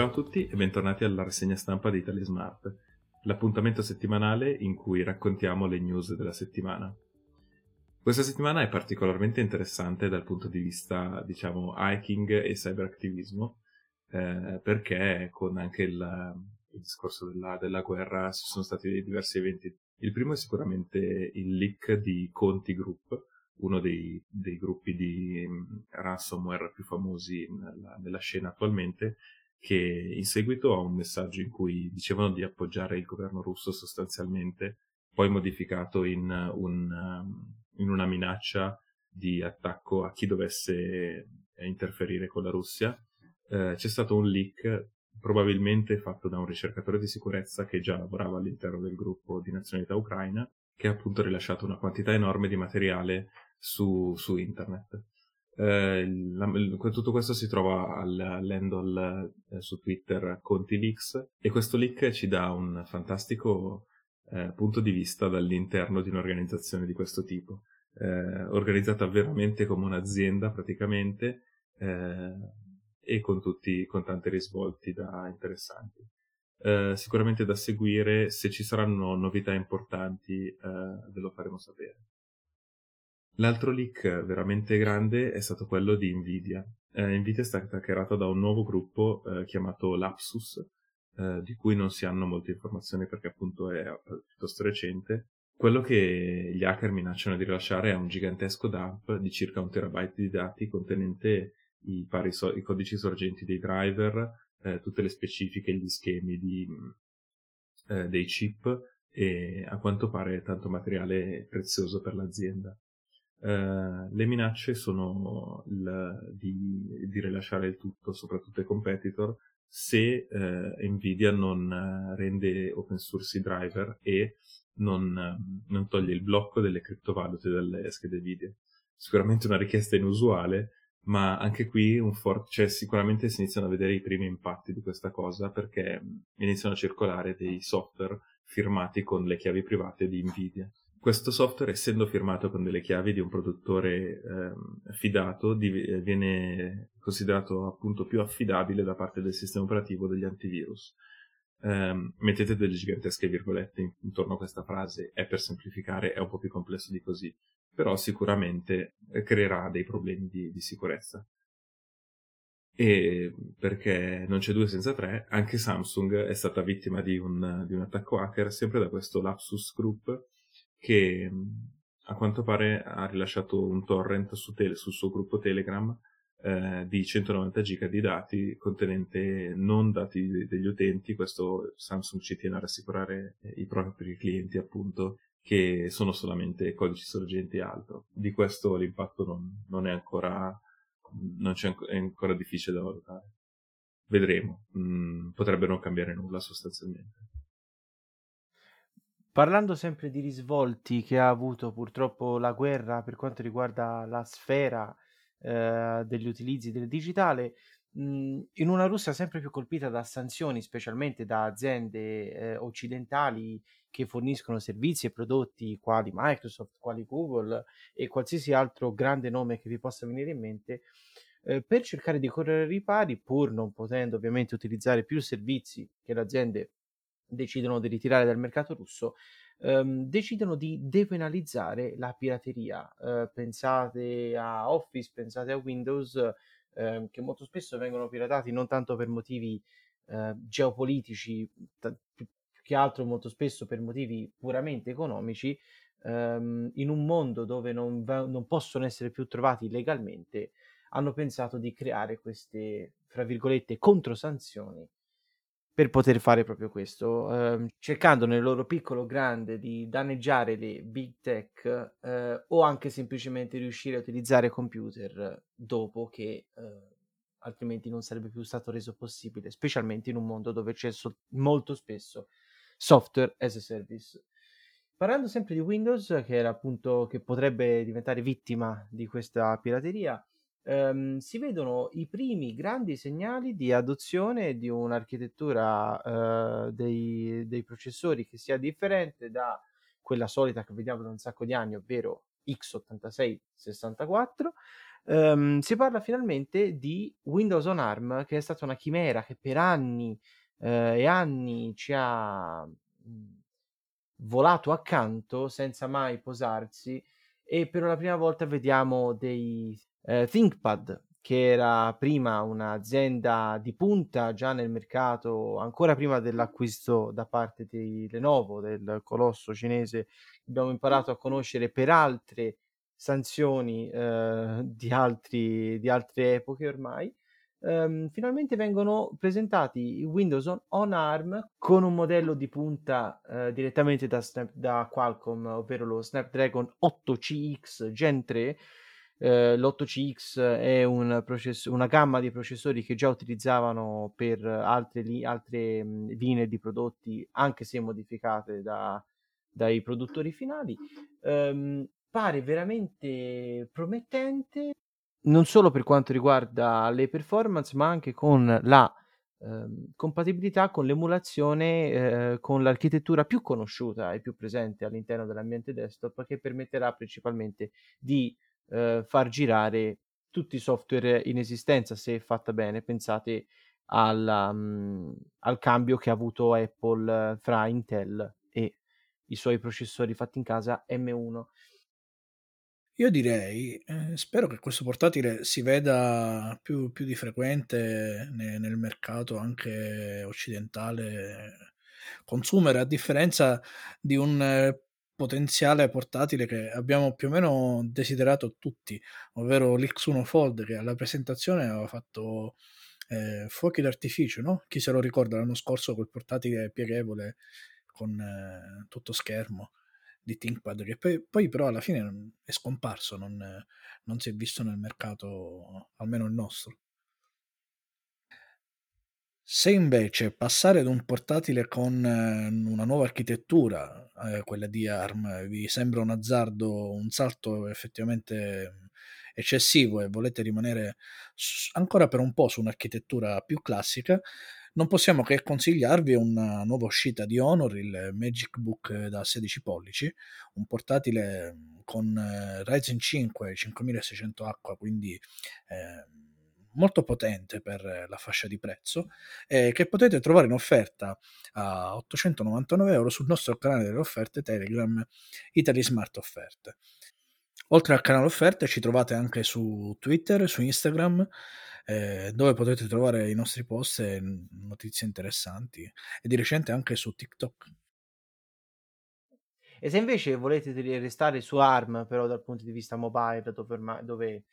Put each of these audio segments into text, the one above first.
Ciao a tutti e bentornati alla rassegna stampa di Italia Smart, l'appuntamento settimanale in cui raccontiamo le news della settimana. Questa settimana è particolarmente interessante dal punto di vista, diciamo, hiking e cyberattivismo, eh, perché con anche il, il discorso della, della, guerra ci sono stati diversi eventi. Il primo è sicuramente il leak di Conti Group, uno dei, dei gruppi di ransomware più famosi nella, nella scena attualmente, che in seguito a un messaggio in cui dicevano di appoggiare il governo russo sostanzialmente, poi modificato in, un, in una minaccia di attacco a chi dovesse interferire con la Russia, eh, c'è stato un leak probabilmente fatto da un ricercatore di sicurezza che già lavorava all'interno del gruppo di nazionalità ucraina, che ha appunto rilasciato una quantità enorme di materiale su, su internet. Eh, la, tutto questo si trova al, all'handle eh, su Twitter ContiLeaks e questo leak ci dà un fantastico eh, punto di vista dall'interno di un'organizzazione di questo tipo, eh, organizzata veramente come un'azienda praticamente eh, e con, tutti, con tanti risvolti da interessanti. Eh, sicuramente da seguire, se ci saranno novità importanti ve lo faremo sapere. L'altro leak veramente grande è stato quello di Nvidia. Eh, Nvidia è stata creata da un nuovo gruppo eh, chiamato Lapsus, eh, di cui non si hanno molte informazioni perché appunto è eh, piuttosto recente. Quello che gli hacker minacciano di rilasciare è un gigantesco dump di circa un terabyte di dati contenente i, so- i codici sorgenti dei driver, eh, tutte le specifiche, gli schemi di, eh, dei chip e a quanto pare tanto materiale prezioso per l'azienda. Uh, le minacce sono il, di, di, rilasciare il tutto, soprattutto ai competitor, se uh, Nvidia non rende open source i driver e non, non, toglie il blocco delle criptovalute dalle schede video. Sicuramente una richiesta inusuale, ma anche qui un for- cioè, sicuramente si iniziano a vedere i primi impatti di questa cosa perché iniziano a circolare dei software firmati con le chiavi private di Nvidia questo software, essendo firmato con delle chiavi di un produttore eh, fidato, div- viene considerato appunto più affidabile da parte del sistema operativo degli antivirus. Eh, mettete delle gigantesche virgolette intorno a questa frase, è per semplificare, è un po' più complesso di così, però sicuramente eh, creerà dei problemi di, di sicurezza. E perché non c'è due senza tre, anche Samsung è stata vittima di un, di un attacco hacker sempre da questo Lapsus Group che a quanto pare ha rilasciato un torrent su tele, sul suo gruppo Telegram eh, di 190 giga di dati contenente non dati degli utenti, questo Samsung ci tiene a rassicurare i propri clienti appunto che sono solamente codici sorgenti e altro. Di questo l'impatto non, non è ancora non c'è, è ancora difficile da valutare. Vedremo, mm, potrebbe non cambiare nulla sostanzialmente. Parlando sempre di risvolti che ha avuto purtroppo la guerra per quanto riguarda la sfera eh, degli utilizzi del digitale, mh, in una Russia sempre più colpita da sanzioni, specialmente da aziende eh, occidentali che forniscono servizi e prodotti quali Microsoft, quali Google e qualsiasi altro grande nome che vi possa venire in mente, eh, per cercare di correre ai ripari, pur non potendo ovviamente utilizzare più servizi che le aziende decidono di ritirare dal mercato russo, ehm, decidono di depenalizzare la pirateria. Eh, pensate a Office, pensate a Windows, eh, che molto spesso vengono piratati non tanto per motivi eh, geopolitici, t- più che altro molto spesso per motivi puramente economici, ehm, in un mondo dove non, va- non possono essere più trovati legalmente, hanno pensato di creare queste, fra virgolette, controsanzioni per poter fare proprio questo, eh, cercando nel loro piccolo grande di danneggiare le big tech eh, o anche semplicemente riuscire a utilizzare computer dopo che eh, altrimenti non sarebbe più stato reso possibile, specialmente in un mondo dove c'è so- molto spesso software as a service. Parlando sempre di Windows, che era appunto che potrebbe diventare vittima di questa pirateria, ehm, si vedono i primi grandi segnali di adozione di un'architettura eh, dei, dei processori che sia differente da quella solita che vediamo da un sacco di anni, ovvero x86-64, ehm, si parla finalmente di Windows on ARM, che è stata una chimera che per anni eh, e anni ci ha volato accanto senza mai posarsi e per la prima volta vediamo dei eh, ThinkPad che era prima un'azienda di punta già nel mercato, ancora prima dell'acquisto da parte di Lenovo, del colosso cinese, abbiamo imparato a conoscere per altre sanzioni eh, di, altri, di altre epoche ormai. Um, finalmente vengono presentati i Windows on, on, ARM con un modello di punta uh, direttamente da, Snap, da Qualcomm, ovvero lo Snapdragon 8CX Gen 3, eh, l'8CX è un process- una gamma di processori che già utilizzavano per altre, li- altre mh, linee di prodotti, anche se modificate da, dai produttori finali. Um, pare veramente promettente, non solo per quanto riguarda le performance, ma anche con la eh, compatibilità con l'emulazione eh, con l'architettura più conosciuta e più presente all'interno dell'ambiente desktop che permetterà principalmente di eh, far girare tutti i software in esistenza se fatta bene. Pensate alla, um, al cambio che ha avuto Apple fra Intel e i suoi processori fatti in casa M1. Io direi, eh, spero che questo portatile si veda più, più di frequente ne, nel mercato anche occidentale consumer, a differenza di un eh, potenziale portatile che abbiamo più o meno desiderato tutti, ovvero l'X1 Fold che alla presentazione aveva fatto eh, fuochi d'artificio, no? Chi se lo ricorda l'anno scorso quel portatile pieghevole con eh, tutto schermo di ThinkPad che poi, poi, però alla fine è scomparso, non, non si è visto nel mercato, almeno il nostro. Se invece passare ad un portatile con eh, una nuova architettura, eh, quella di ARM, vi sembra un azzardo, un salto effettivamente eccessivo e volete rimanere ancora per un po' su un'architettura più classica, non possiamo che consigliarvi una nuova uscita di Honor, il Magic Book da 16 pollici, un portatile con eh, Ryzen 5 5600H, quindi eh, molto potente per la fascia di prezzo, eh, che potete trovare in offerta a 899 euro sul nostro canale delle offerte Telegram Italy Smart Offerte. Oltre al canale offerte ci trovate anche su Twitter, su Instagram, eh, dove potete trovare i nostri post e notizie interessanti e di recente anche su TikTok. E se invece volete restare su ARM, però dal punto di vista mobile, dove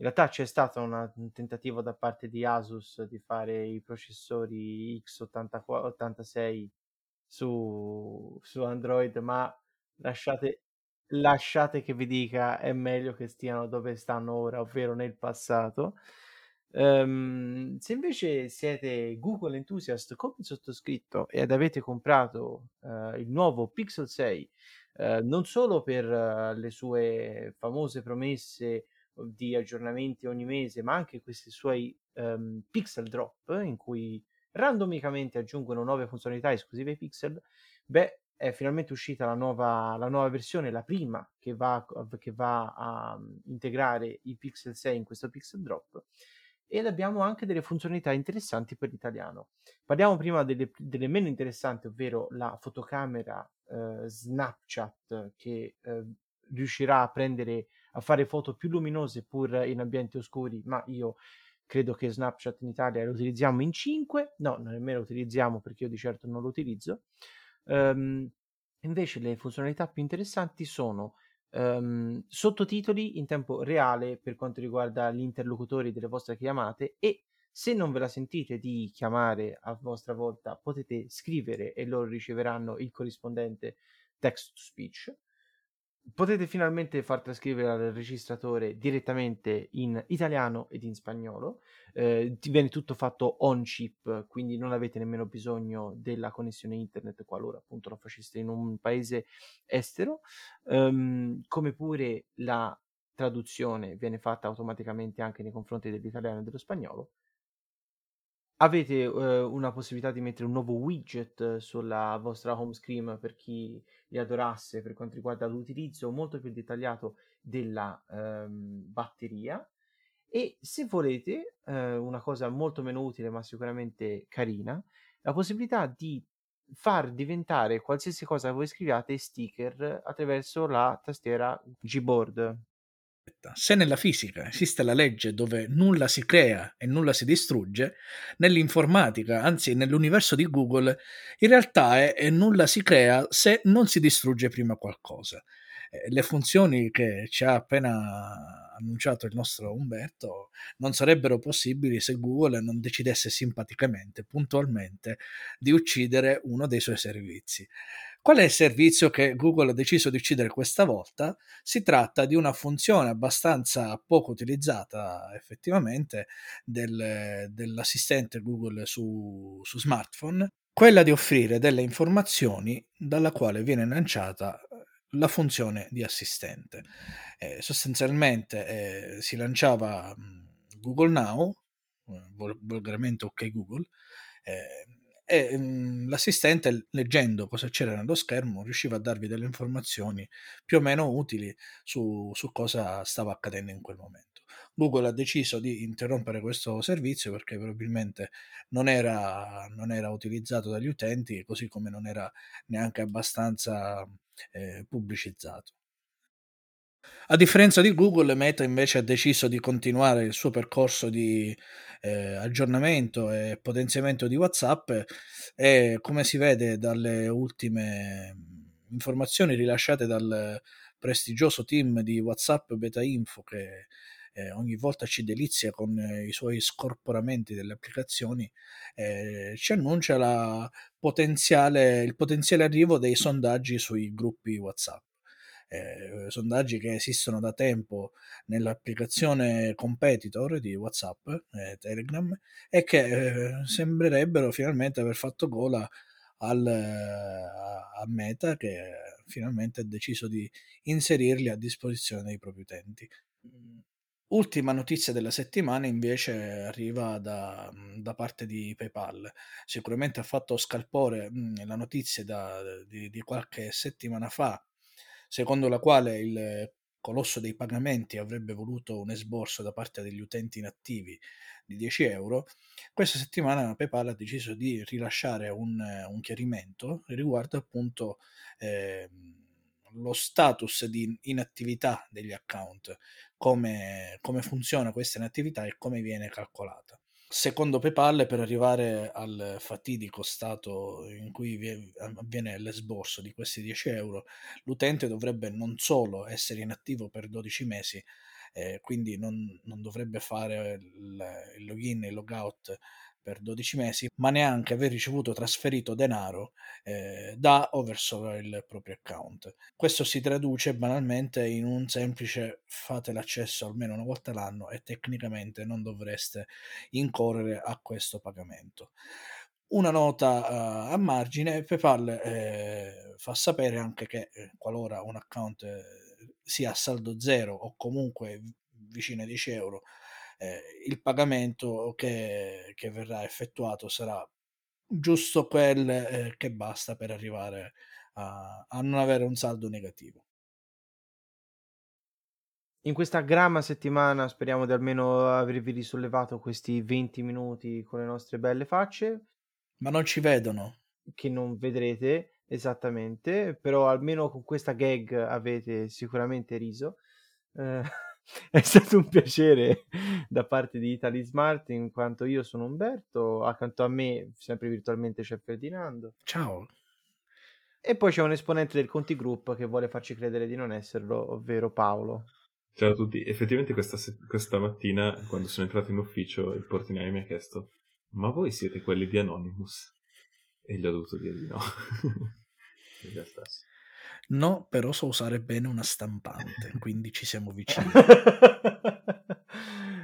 in realtà c'è stato un tentativo da parte di Asus di fare i processori x86 su, su Android, ma lasciate, lasciate che vi dica è meglio che stiano dove stanno ora, ovvero nel passato. Um, se invece siete Google enthusiast come sottoscritto ed avete comprato uh, il nuovo Pixel 6, uh, eh, non solo per uh, le sue famose promesse di aggiornamenti ogni mese, ma anche questi suoi um, pixel drop in cui randomicamente aggiungono nuove funzionalità esclusive ai pixel, beh, è finalmente uscita la nuova, la nuova versione, la prima che va, che va a um, integrare i pixel 6 in questo pixel drop ed abbiamo anche delle funzionalità interessanti per l'italiano. Parliamo prima delle, delle meno interessanti, ovvero la fotocamera eh, Snapchat che eh, riuscirà a prendere a fare foto più luminose pur in ambienti oscuri, ma io credo che Snapchat in Italia lo utilizziamo in 5, no, nemmeno lo utilizziamo perché io di certo non lo utilizzo. Um, invece le funzionalità più interessanti sono um, sottotitoli in tempo reale per quanto riguarda gli interlocutori delle vostre chiamate e se non ve la sentite di chiamare a vostra volta potete scrivere e loro riceveranno il corrispondente text to speech potete finalmente far trascrivere al registratore direttamente in italiano ed in spagnolo. Eh, viene tutto fatto on chip, quindi non avete nemmeno bisogno della connessione internet qualora appunto lo faceste in un paese estero. Um, come pure la traduzione viene fatta automaticamente anche nei confronti dell'italiano e dello spagnolo avete uh, una possibilità di mettere un nuovo widget sulla vostra home screen per chi li adorasse per quanto riguarda l'utilizzo molto più dettagliato della um, batteria E se volete, eh, una cosa molto meno utile ma sicuramente carina, la possibilità di far diventare qualsiasi cosa voi scriviate sticker attraverso la tastiera Gboard. Se nella fisica esiste la legge dove nulla si crea e nulla si distrugge, nell'informatica, anzi nell'universo di Google, in realtà è, è nulla si crea se non si distrugge prima qualcosa. Eh, le funzioni che ci ha appena annunciato il nostro Umberto non sarebbero possibili se Google non decidesse simpaticamente, puntualmente, di uccidere uno dei suoi servizi. Qual è il servizio che Google ha deciso di uccidere questa volta? Si tratta di una funzione abbastanza poco utilizzata effettivamente del, dell'assistente Google su, su smartphone, quella di offrire delle informazioni dalla quale viene lanciata la funzione di assistente. Eh, sostanzialmente eh, si lanciava Google Now, eh, volgarmente ok Google, eh, e mh, l'assistente leggendo cosa c'era nello schermo riusciva a darvi delle informazioni più o meno utili su, su cosa stava accadendo in quel momento. Google ha deciso di interrompere questo servizio perché probabilmente non era, non era utilizzato dagli utenti, così come non era neanche abbastanza eh, pubblicizzato. A differenza di Google, Meta invece ha deciso di continuare il suo percorso di eh, aggiornamento e potenziamento di WhatsApp e come si vede dalle ultime informazioni rilasciate dal prestigioso team di WhatsApp Beta Info che eh, ogni volta ci delizia con eh, i suoi scorporamenti delle applicazioni, eh, ci annuncia potenziale, il potenziale arrivo dei sondaggi sui gruppi WhatsApp eh, sondaggi che esistono da tempo nell'applicazione competitor di WhatsApp, eh, Telegram, e che eh, sembrerebbero finalmente aver fatto gola al, a Meta che finalmente ha deciso di inserirli a disposizione dei propri utenti. Ultima notizia della settimana invece arriva da, da parte di PayPal. Sicuramente ha fatto scalpore mh, la notizia da, di, di, qualche settimana fa secondo la quale il colosso dei pagamenti avrebbe voluto un esborso da parte degli utenti inattivi di 10 euro, questa settimana PayPal ha deciso di rilasciare un, un chiarimento riguardo appunto eh, lo status di inattività degli account, come, come funziona questa inattività e come viene calcolata. Secondo PayPal, per arrivare al fatidico stato in cui avviene l'esborso di questi 10 euro, l'utente dovrebbe non solo essere inattivo per 12 mesi, eh, quindi non, non, dovrebbe fare il, il login e il logout per 12 mesi, ma neanche aver ricevuto trasferito denaro eh, da o verso il proprio account. Questo si traduce banalmente in un semplice fate l'accesso almeno una volta l'anno e tecnicamente non dovreste incorrere a questo pagamento. Una nota uh, a margine, PayPal eh, fa sapere anche che eh, qualora un account eh, sia a saldo zero o comunque vicino ai 10 euro, eh, il pagamento che, che, verrà effettuato sarà giusto quel eh, che basta per arrivare a, a non avere un saldo negativo. In questa gramma settimana speriamo di almeno avervi risollevato questi 20 minuti con le nostre belle facce. Ma non ci vedono. Che non vedrete esattamente, però almeno con questa gag avete sicuramente riso. Eh, È stato un piacere da parte di Italy Smart, in quanto io sono Umberto, accanto a me, sempre virtualmente, c'è Ferdinando. Ciao. E poi c'è un esponente del Conti Group che vuole farci credere di non esserlo, ovvero Paolo. Ciao a tutti. Effettivamente questa, questa mattina, quando sono entrato in ufficio, il portinaio mi ha chiesto ma voi siete quelli di Anonymous? E gli ho dovuto dire di no. in realtà sì. No, però so usare bene una stampante, quindi ci siamo vicini.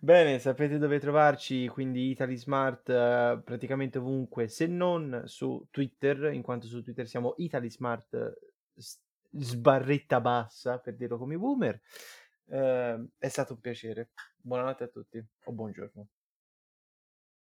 Bene, sapete dove trovarci, quindi Italy Smart uh, praticamente ovunque, se non su Twitter, in quanto su Twitter siamo Italy Smart uh, sbarretta bassa, per dirlo come boomer. Uh, è stato un piacere. Buonanotte a tutti o buongiorno.